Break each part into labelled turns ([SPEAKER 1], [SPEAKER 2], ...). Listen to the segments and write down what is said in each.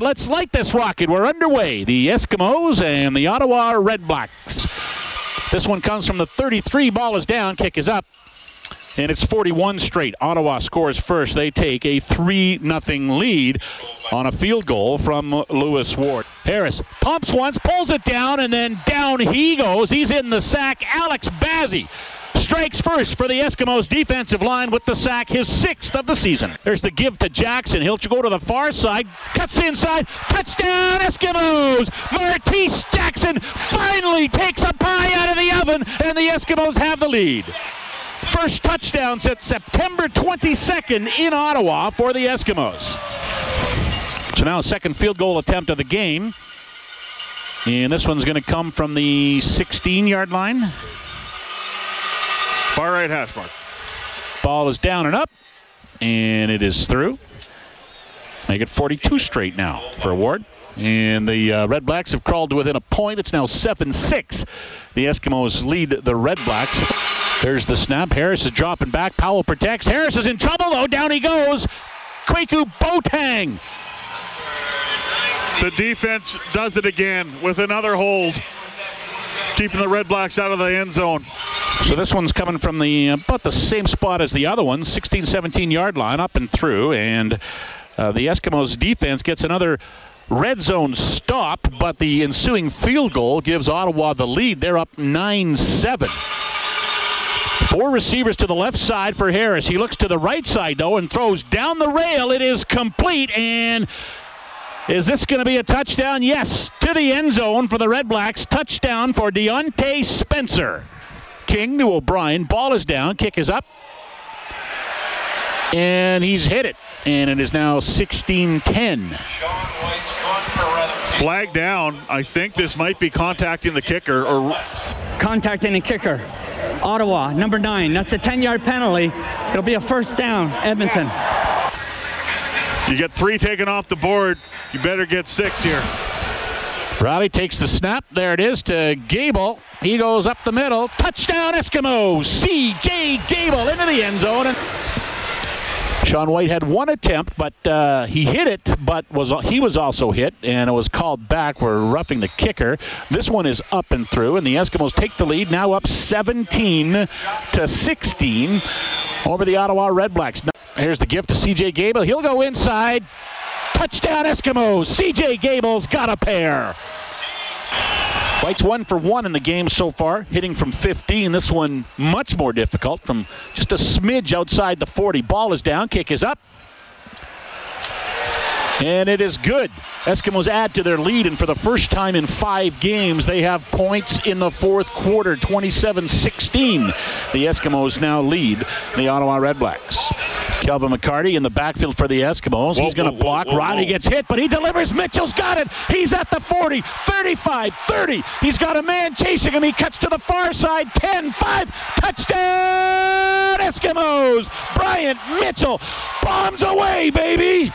[SPEAKER 1] Let's light this rocket. We're underway. The Eskimos and the Ottawa Redblacks. This one comes from the 33. Ball is down. Kick is up. And it's 41 straight. Ottawa scores first. They take a 3 0 lead on a field goal from Lewis Ward. Harris pumps once, pulls it down, and then down he goes. He's in the sack. Alex Bazzie strikes first for the Eskimos defensive line with the sack, his sixth of the season. There's the give to Jackson. He'll go to the far side, cuts inside, touchdown Eskimos! Martese Jackson finally takes a pie out of the oven, and the Eskimos have the lead. First touchdown since September 22nd in Ottawa for the Eskimos. So now second field goal attempt of the game. And this one's going to come from the 16 yard line.
[SPEAKER 2] Far right hash mark.
[SPEAKER 1] Ball is down and up, and it is through. Make it 42 straight now for Ward. And the uh, Red Blacks have crawled to within a point. It's now 7 6. The Eskimos lead the Red Blacks. There's the snap. Harris is dropping back. Powell protects. Harris is in trouble, though. Down he goes. Kwaku Boateng.
[SPEAKER 2] The defense does it again with another hold, keeping the Red Blacks out of the end zone.
[SPEAKER 1] So this one's coming from the about the same spot as the other one, 16, 17 yard line, up and through, and uh, the Eskimos defense gets another red zone stop, but the ensuing field goal gives Ottawa the lead. They're up 9 7. Four receivers to the left side for Harris. He looks to the right side, though, and throws down the rail. It is complete, and is this going to be a touchdown? Yes, to the end zone for the Red Blacks. Touchdown for Diontae Spencer. King to O'Brien. Ball is down. Kick is up. And he's hit it. And it is now 16 10.
[SPEAKER 2] Flag down. I think this might be contacting the kicker or
[SPEAKER 3] contacting the kicker. Ottawa, number nine. That's a 10 yard penalty. It'll be a first down, Edmonton.
[SPEAKER 2] You get three taken off the board. You better get six here.
[SPEAKER 1] Robbie takes the snap. There it is to Gable. He goes up the middle. Touchdown Eskimos. C.J. Gable into the end zone. And Sean Whyte had one attempt, but uh, he hit it, but was he was also hit, and it was called back. We're roughing the kicker. This one is up and through, and the Eskimos take the lead, now up 17 to 16 over the Ottawa Redblacks. Here's the gift to C.J. Gable. He'll go inside. Touchdown Eskimos. C.J. Gable's got a pair. Whyte's one for one in the game so far, hitting from 15. This one much more difficult from just a smidge outside the 40. Ball is down, kick is up. And it is good. Eskimos add to their lead, and for the first time in five games, they have points in the fourth quarter, 27 16. The Eskimos now lead the Ottawa Redblacks. Kelvin McCarty in the backfield for the Eskimos. Whoa, He's going to block. Whoa, whoa, Ronnie gets hit, but he delivers. Mitchell's got it. He's at the 40, 35, 30. He's got a man chasing him. He cuts to the far side. 10, 5. Touchdown, Eskimos. Bryant Mitchell bombs away, baby.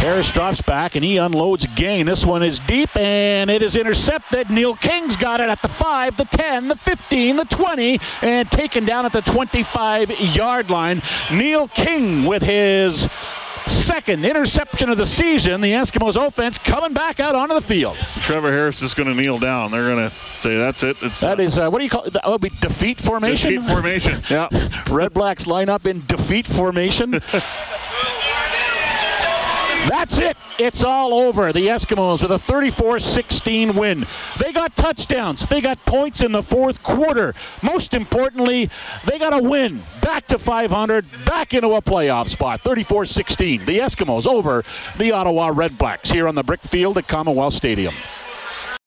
[SPEAKER 1] Harris drops back and he unloads again. This one is deep and it is intercepted. Neil King's got it at the 5, the 10, the 15, the 20, and taken down at the 25 yard line. Neil King with his second interception of the season. The Eskimos offense coming back out onto the field.
[SPEAKER 2] Trevor Harris is going to kneel down. They're going to say that's it. It's
[SPEAKER 1] that is, uh, what do you call it? That would be defeat formation?
[SPEAKER 2] Defeat formation.
[SPEAKER 1] yeah. Red Blacks line up in defeat formation. That's it. It's all over. The Eskimos with a 34-16 win. They got touchdowns. They got points in the fourth quarter. Most importantly, they got a win. Back to 500, back into a playoff spot. 34-16. The Eskimos over the Ottawa Redblacks here on the brick field at Commonwealth Stadium.